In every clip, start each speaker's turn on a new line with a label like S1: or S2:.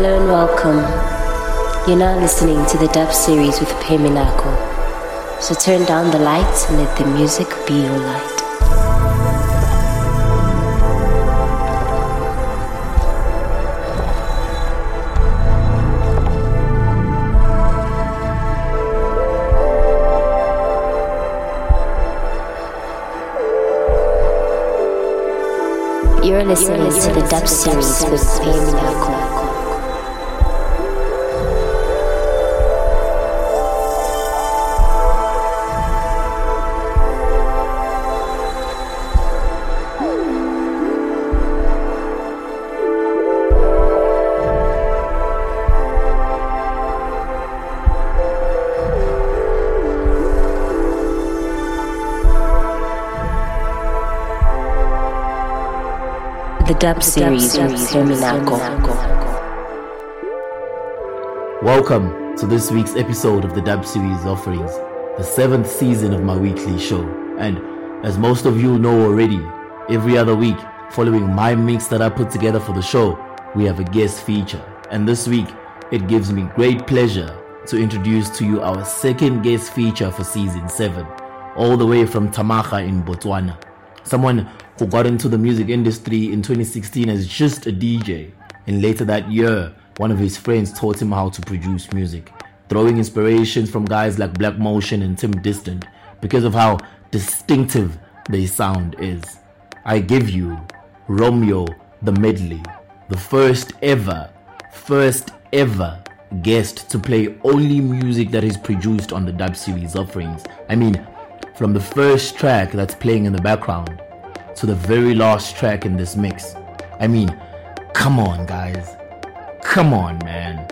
S1: Hello and welcome. You're now listening to the dub series with Phehh Minakho. So turn down the lights and let the music be your light. You're listening, You're listening to the dub series with Phehh Minakho. Dub series with Phehh Minakho.
S2: Welcome to this week's episode of the dub series offerings, the seventh season of my weekly show. And as most of you know already, every other week, following my mix that I put together for the show, we have a guest feature. And this week, it gives me great pleasure to introduce to you our second guest feature for season 7, all the way from Thamaga in Botswana. Someone who got into the music industry in 2016 as just a DJ. And later that year, one of his friends taught him how to produce music, throwing inspirations from guys like Black Motion and Tim Distant because of how distinctive their sound is. I give you Romeo Tha Medley, the first ever, first ever guest to play only music that is produced on the dub series offerings. I mean, from the first track that's playing in the background to the very last track in this mix. I mean, come on, guys. Come on, man.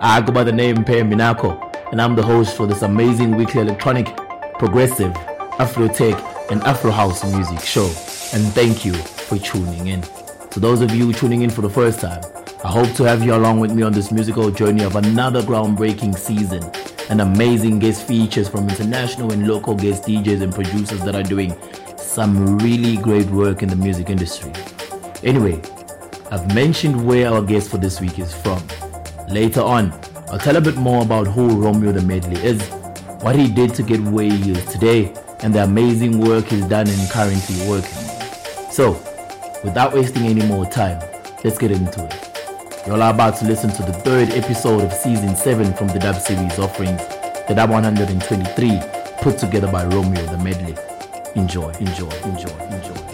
S2: I go by the name Phehh Minakho, and I'm the host for this amazing weekly electronic, progressive, Afro tech, and Afro house music show. And thank you for tuning in. To those of you tuning in for the first time, I hope to have you along with me on this musical journey of another groundbreaking season and amazing guest features from international and local guest DJs and producers that are doing some really great work in the music industry. Anyway, I've mentioned where our guest for this week is from. Later on, I'll tell a bit more about who Romeo Tha Medley is, what he did to get where he is today, and the amazing work he's done and currently working. So, without wasting any more time, let's get into it. You're about to listen to the third episode of season 7 from the Dub series offerings, the Dub 123, put together by Romeo Tha Medley. Enjoy, enjoy, enjoy, enjoy.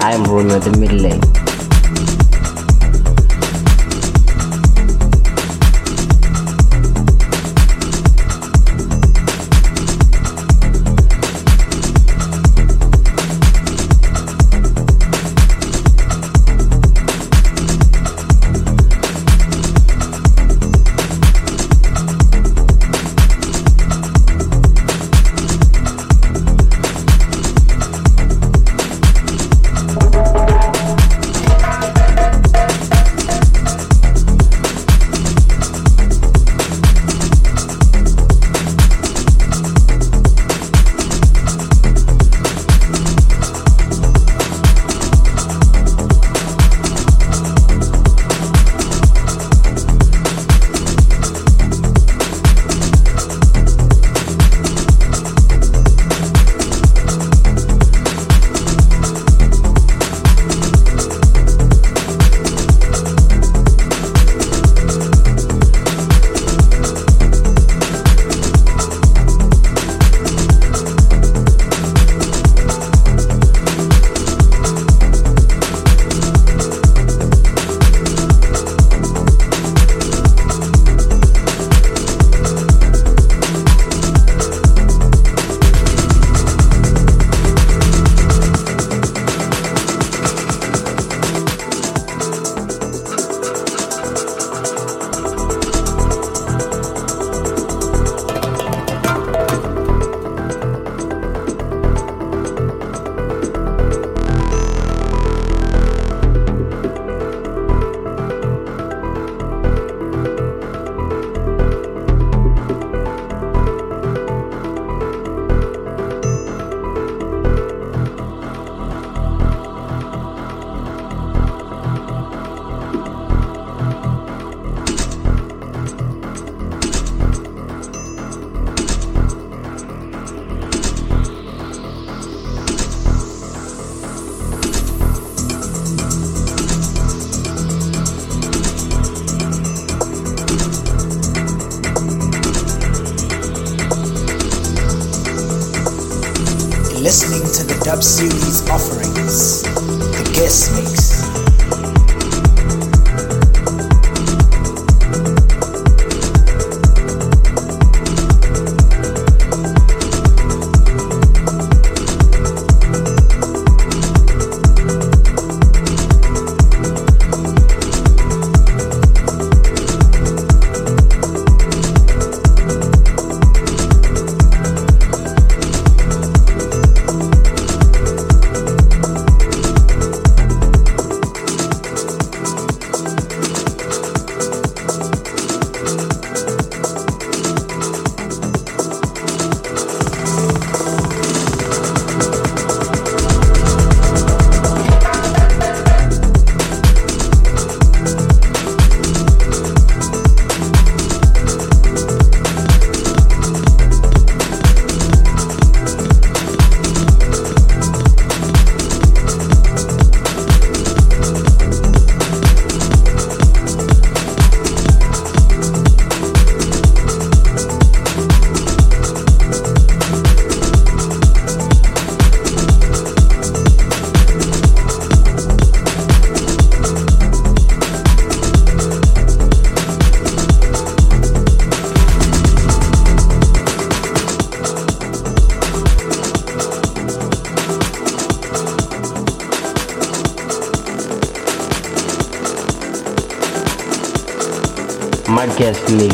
S3: I am Romeo the Middle Lane.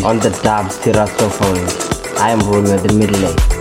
S3: On the dub Tirasophone. I am Romeo
S4: Tha Medley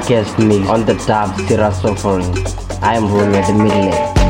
S4: guest mix
S3: on the dub Sirius Suffering. I am at the middle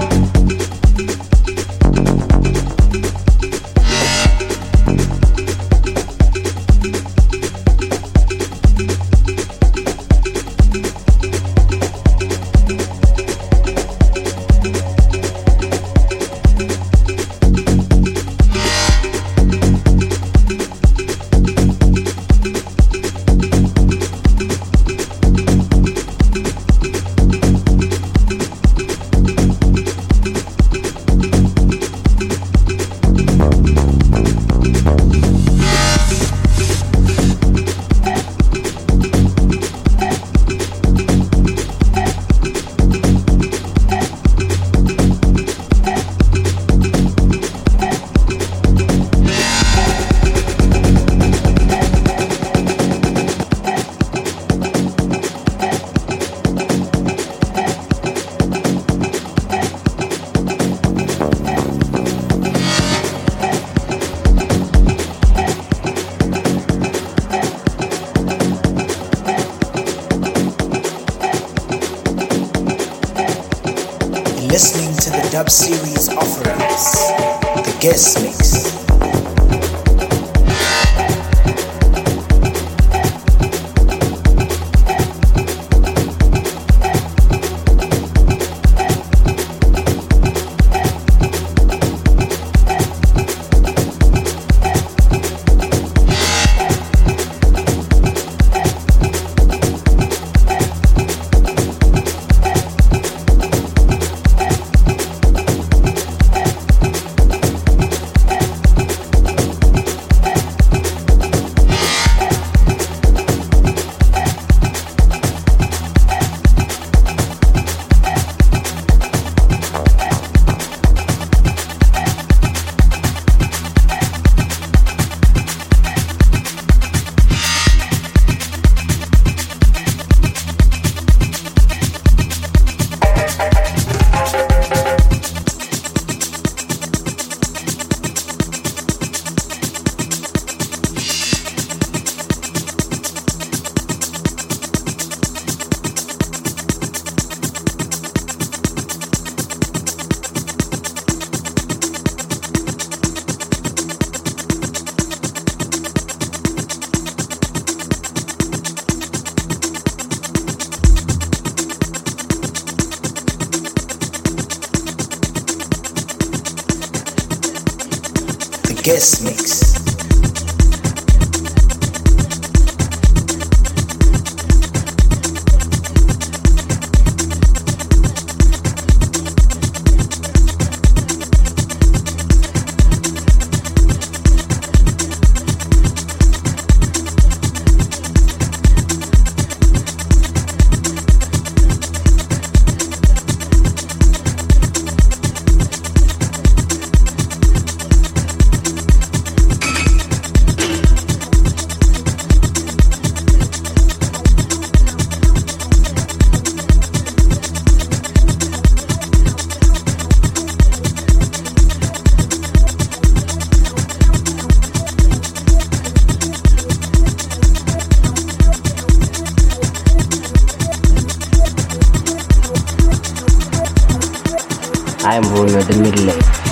S3: I am Romeo Tha Medley.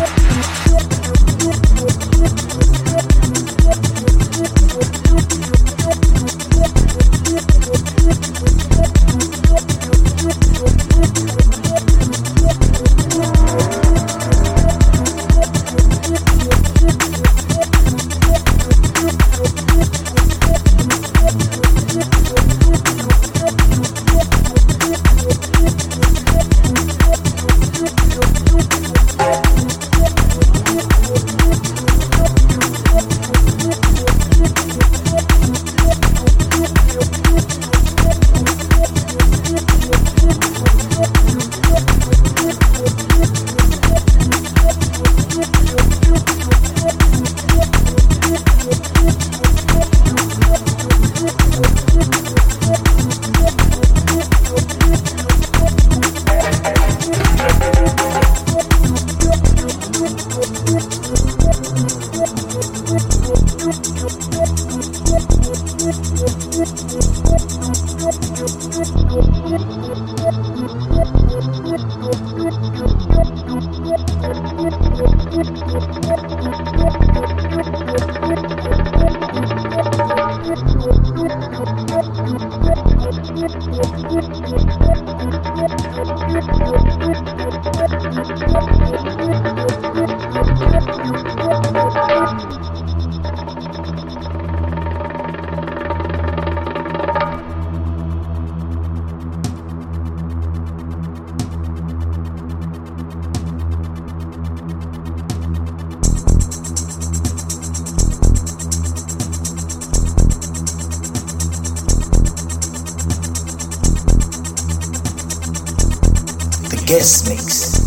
S4: Guest mix.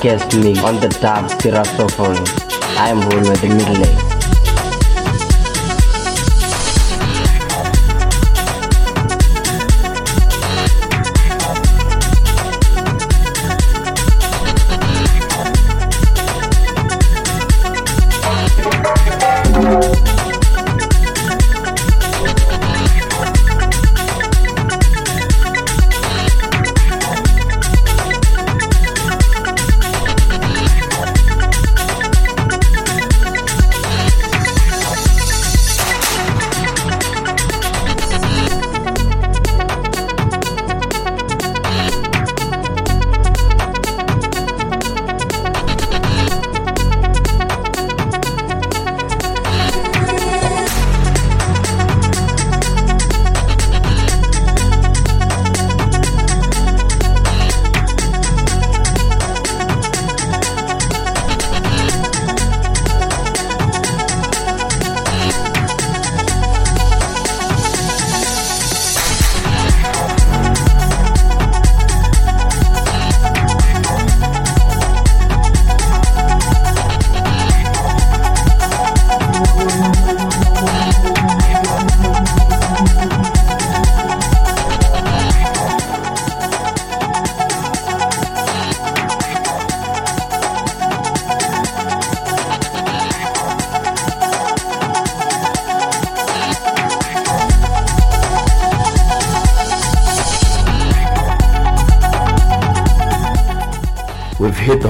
S3: Guest mix on the dub Sira Suffering. I am Rule with the Middle Age.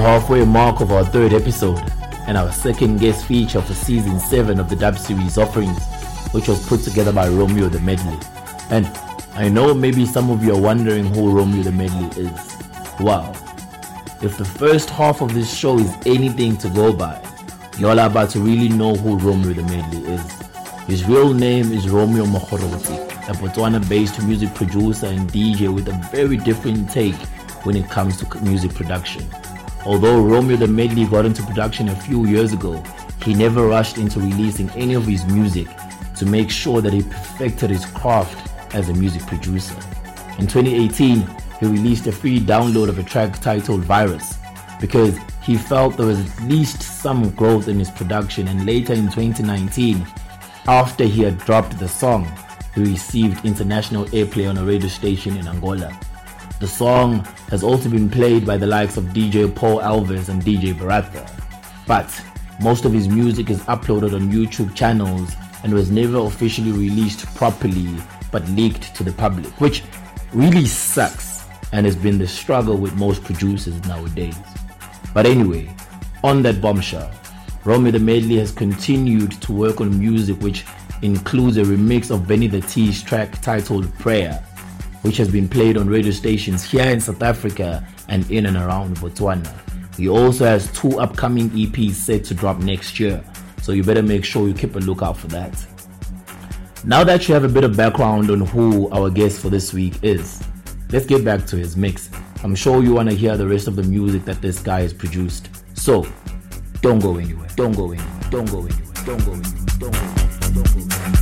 S2: Halfway mark of our third episode and our second guest feature for season 7 of the Dub Series offerings, which was put together by Romeo Tha Medley. And I know maybe some of you are wondering who Romeo Tha Medley is. Wow. If the first half of this show is anything to go by, y'all are about to really know who Romeo Tha Medley is. His real name is Romeo Mokhoroti, a Botswana-based music producer and DJ with a very different take when it comes to music production. Although Romeo Tha Medley got into production a few years ago, he never rushed into releasing any of his music to make sure that he perfected his craft as a music producer. In 2018, he released a free download of a track titled Virus because he felt there was at least some growth in his production, and later in 2019, after he had dropped the song, he received international airplay on a radio station in Angola. The song has also been played by the likes of DJ Paul Alves and DJ Baratha. But most of his music is uploaded on YouTube channels and was never officially released properly but leaked to the public, which really sucks and has been the struggle with most producers nowadays. But anyway, on that bombshell, Romeo Tha Medley has continued to work on music which includes a remix of Benny the T's track titled Prayer, which has been played on radio stations here in South Africa and in and around Botswana. He also has two upcoming EPs set to drop next year, so you better make sure you keep a lookout for that. Now that you have a bit of background on who our guest for this week is, let's get back to his mix. I'm sure you want to hear the rest of the music that this guy has produced. So, don't go anywhere. Don't go anywhere. Don't go anywhere. Don't go anywhere. Don't go anywhere. Don't go anywhere.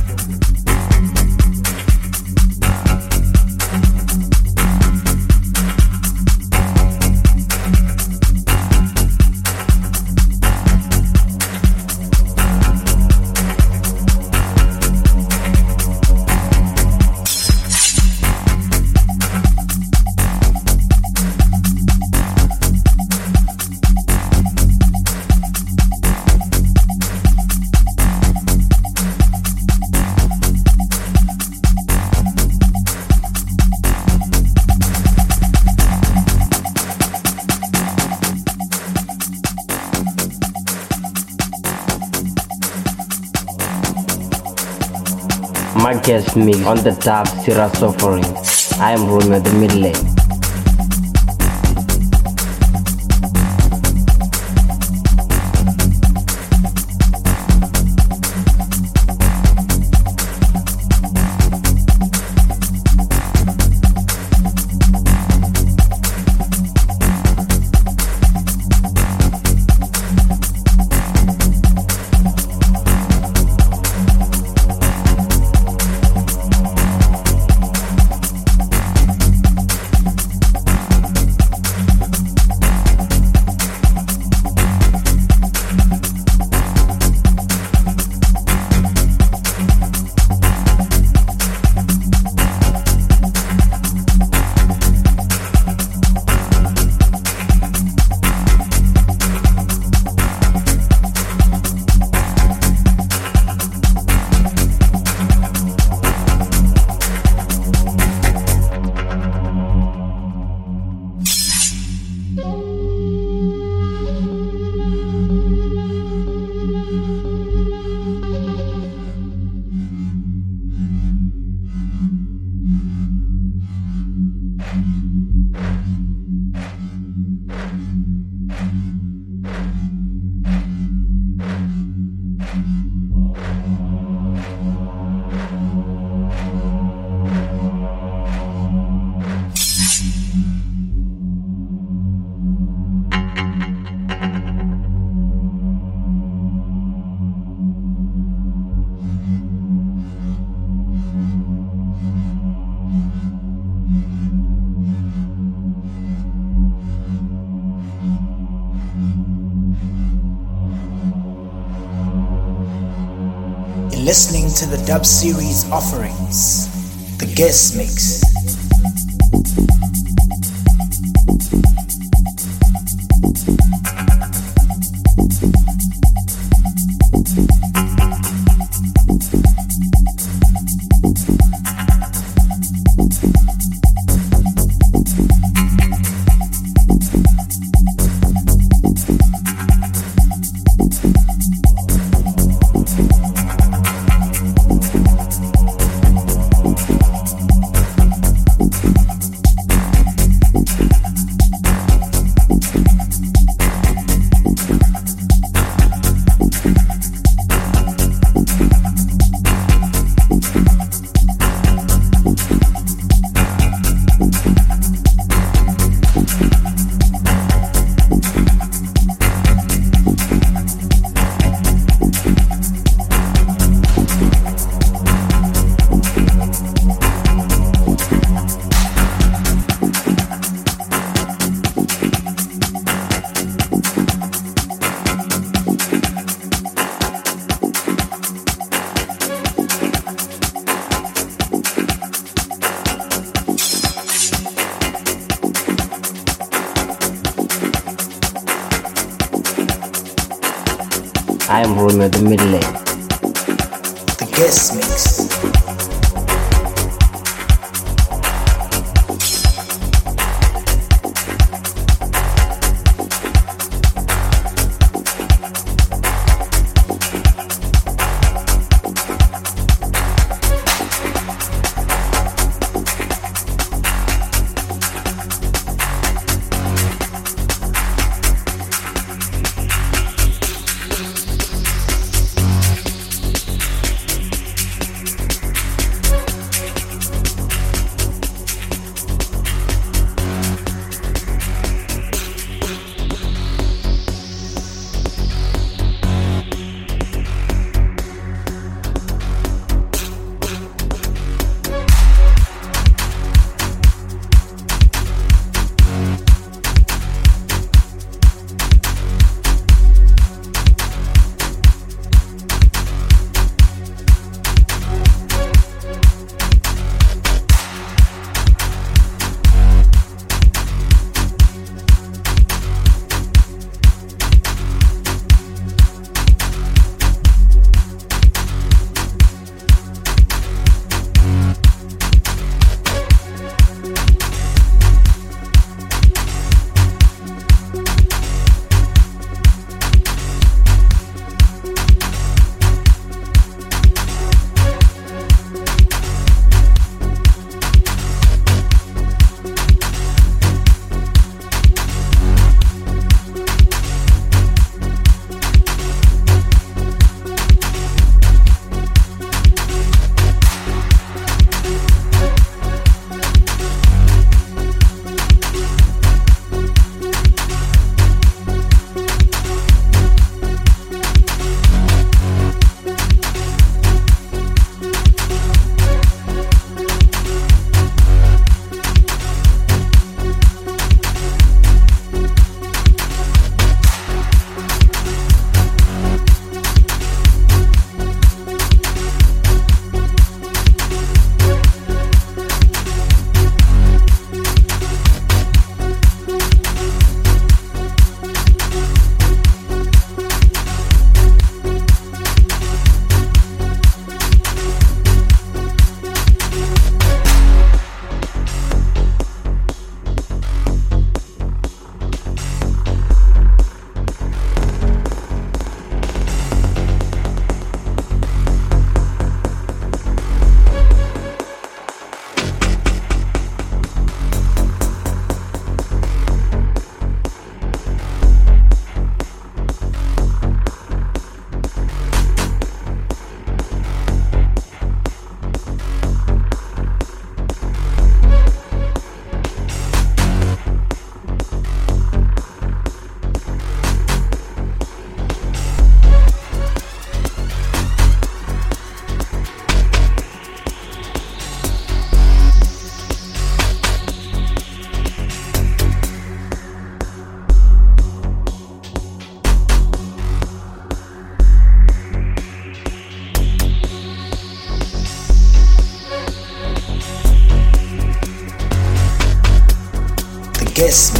S3: Guest mix on the dub Series offering. I am Romeo Tha
S4: Medley listening to the dub series offerings, the guest mix.
S3: Romeo the Middle Lane.
S4: Guest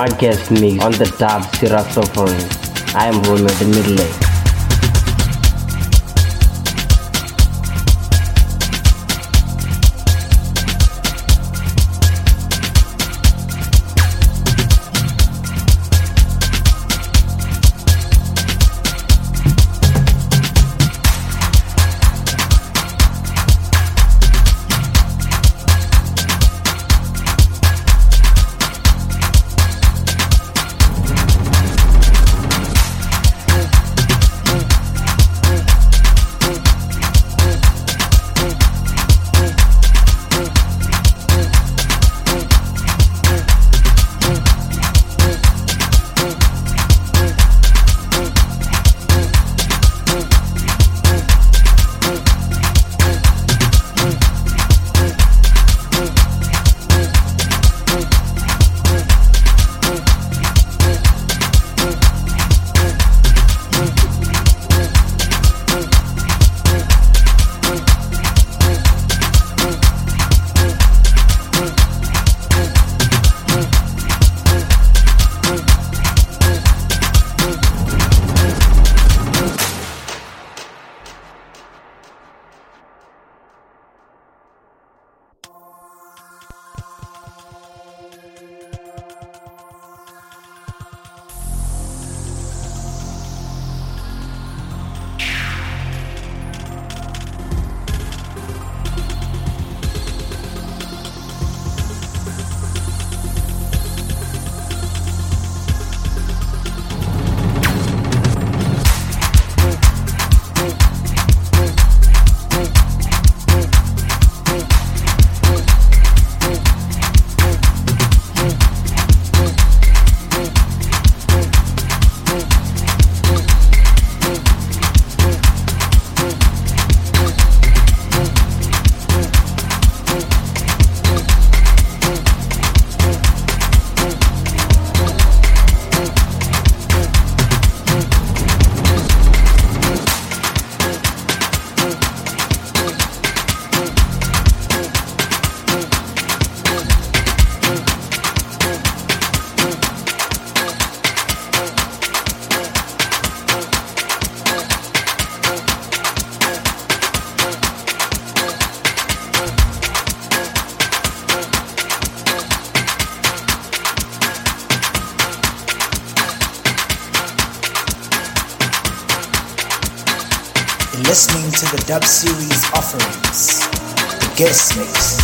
S3: my guest mix on the dub Series Offering. I am Romeo the Middle Age.
S4: Dub series offerings. The guest mix.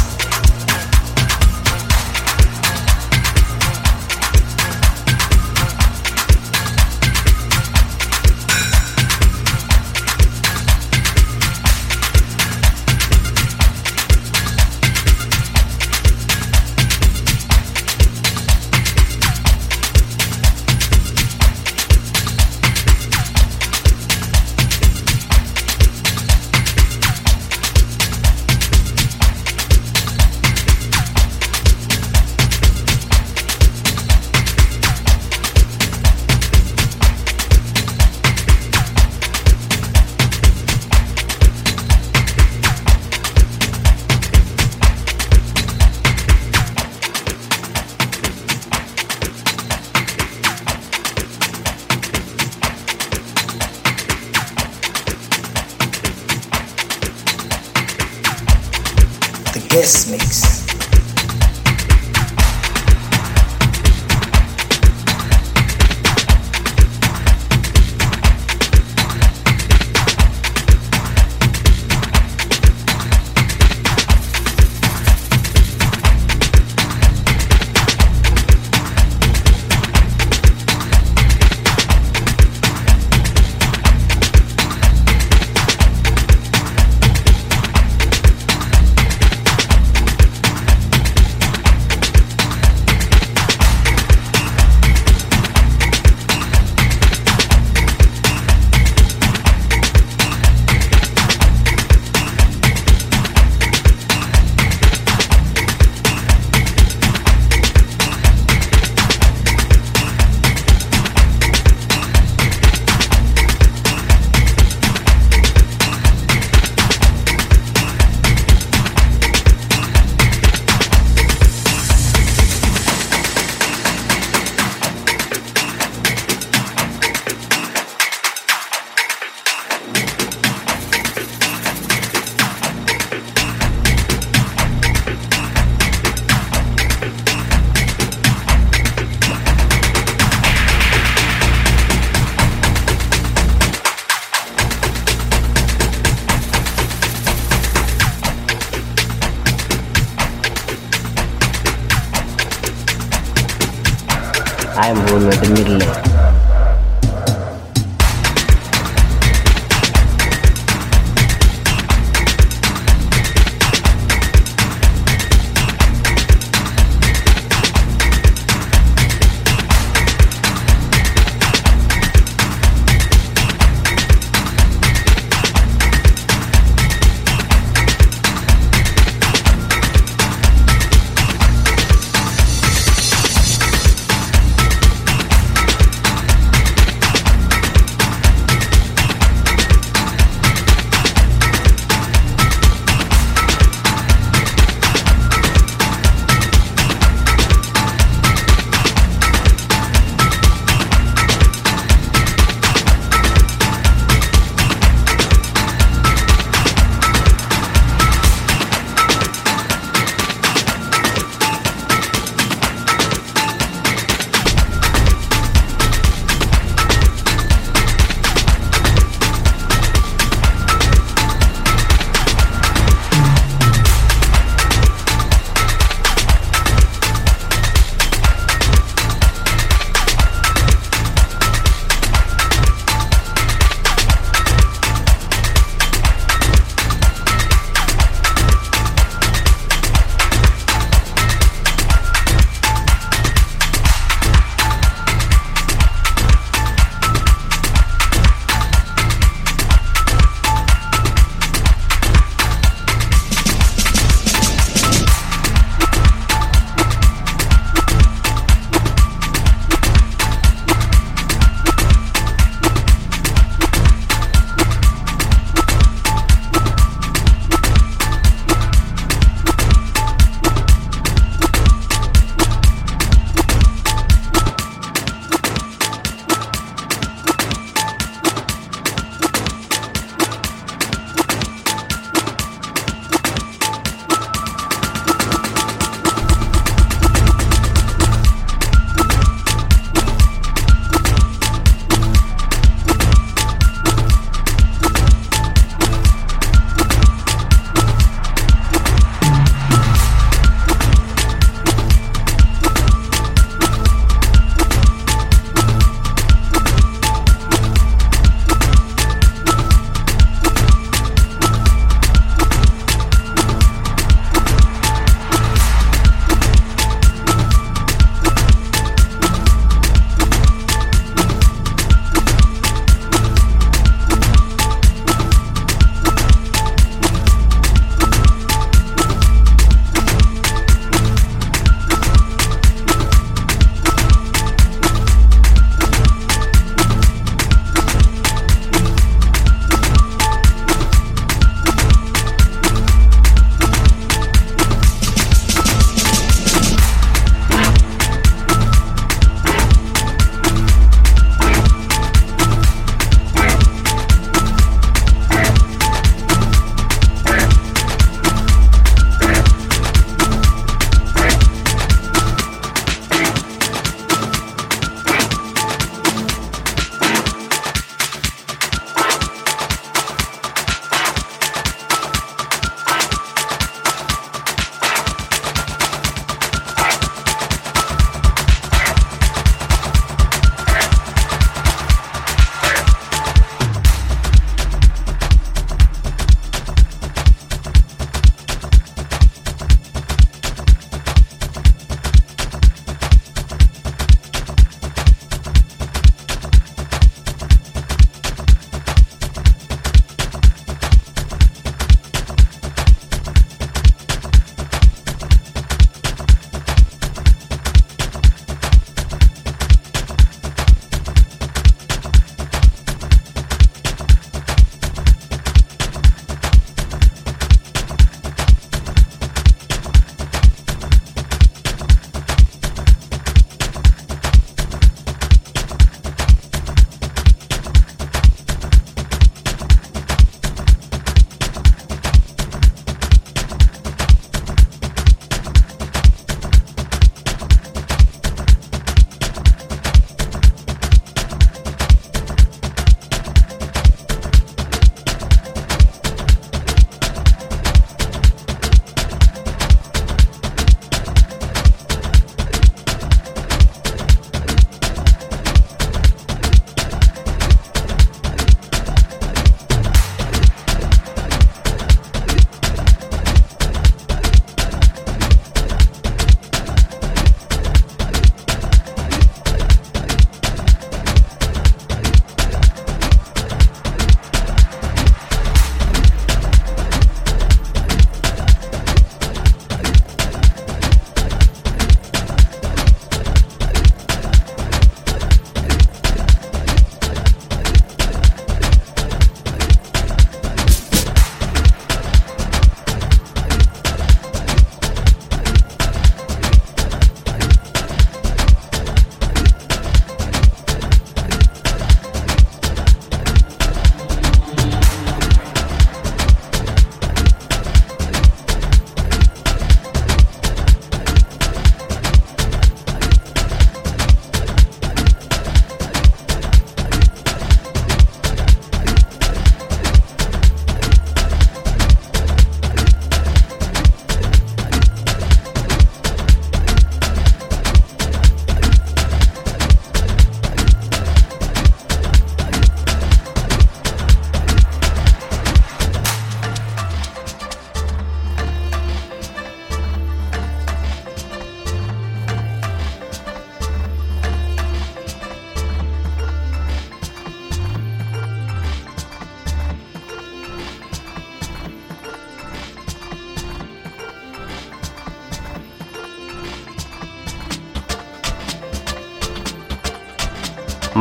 S3: I am Romeo Tha Medley.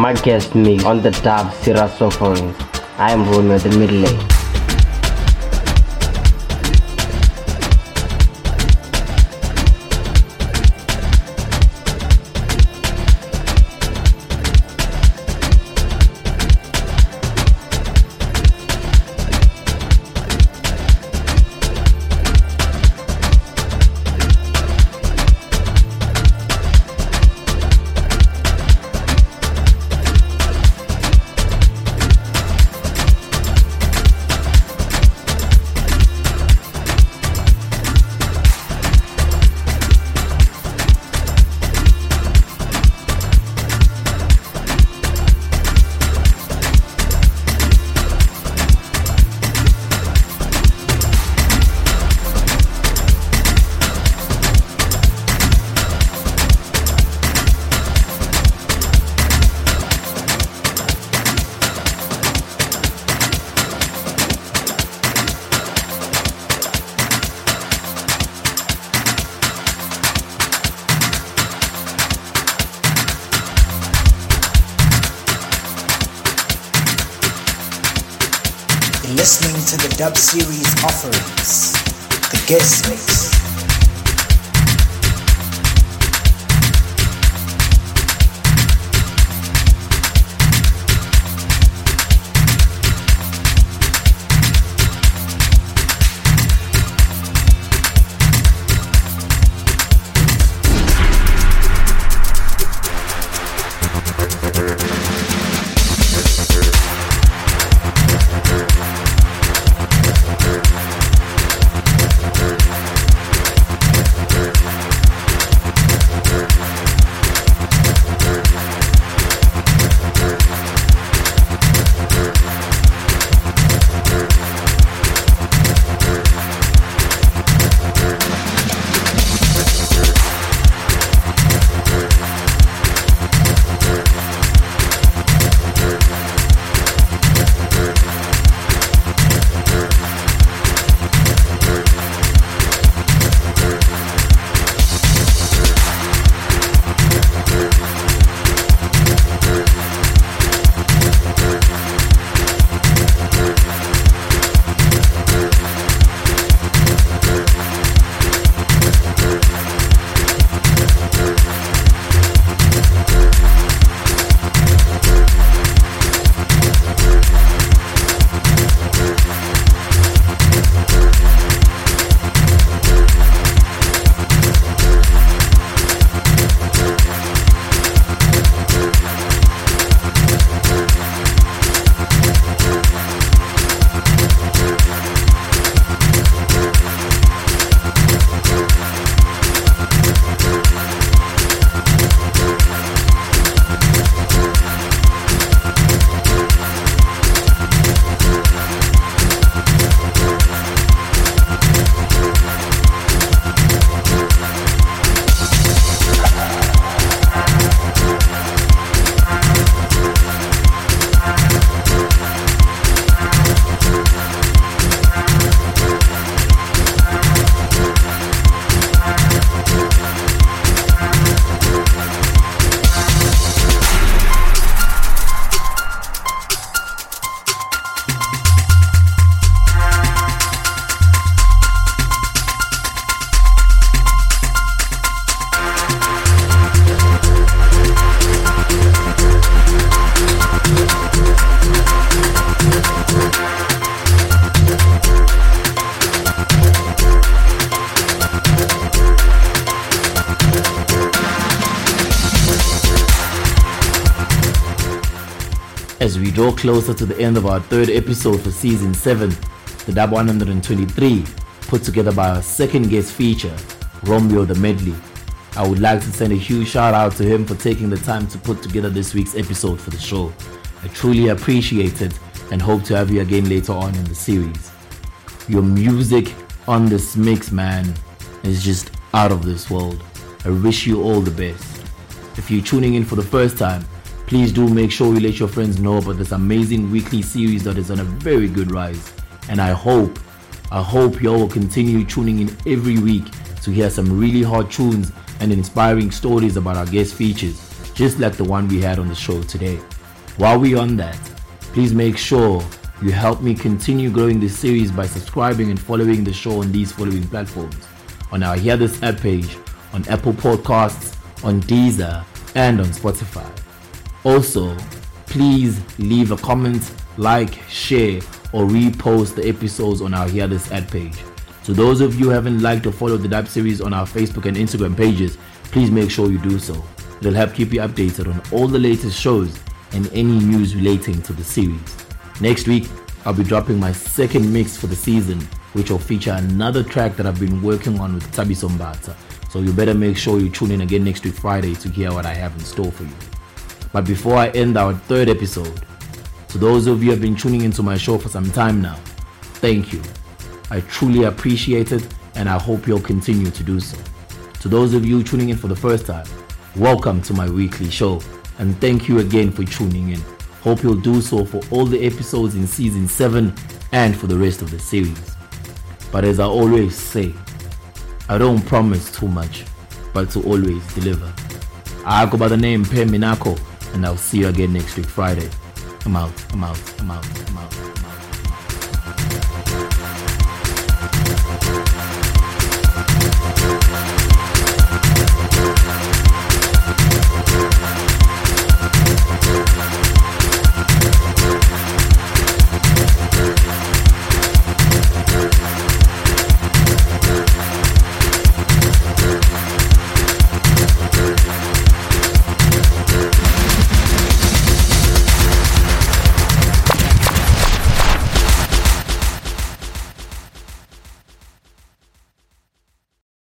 S3: My guest mix on the Dub Series Offerings. I am Romeo the Middle Age.
S4: To the dub series offerings, the guest mix.
S2: To the end of our third episode for season 7, the Dub 123, put together by our second guest feature, Romeo Tha Medley, I would like to send a huge shout out to him for taking the time to put together this week's episode for the show. I truly appreciate it and hope to have you again later on in the series. Your music on this mix, man, is just out of this world. I wish you all the best. If you're tuning in for the first time, please do make sure you let your friends know about this amazing weekly series that is on a very good rise. And I hope, I hope y'all will continue tuning in every week to hear some really hot tunes and inspiring stories about our guest features. just like the one we had on the show today. While we're on that, please make sure you help me continue growing this series by subscribing and following the show on these following platforms on our Hear This app page, on Apple Podcasts, on Deezer, and on Spotify. Also, please leave a comment, like, share, or repost the episodes on our Hear This ad page. To those of you who haven't liked or followed the Dub series on our Facebook and Instagram pages, please make sure you do so. It'll help keep you updated on all the latest shows and any news relating to the series. Next week, I'll be dropping my second mix for the season, which will feature another track that I've been working on with Tabi Sombata. So you better make sure you tune in again next week Friday to hear what I have in store for you. But before I end our third episode, to those of you who have been tuning into my show for some time now, thank you. I truly appreciate it and I hope you'll continue to do so. To those of you tuning in for the first time, welcome to my weekly show and thank you again for tuning in. Hope you'll do so for all the episodes in season 7 and for the rest of the series. But as I always say, I don't promise too much, but to always deliver. I go by the name Phehh Minakho, and I'll see you again next week Friday. I'm out, I'm out, I'm out. I'm out.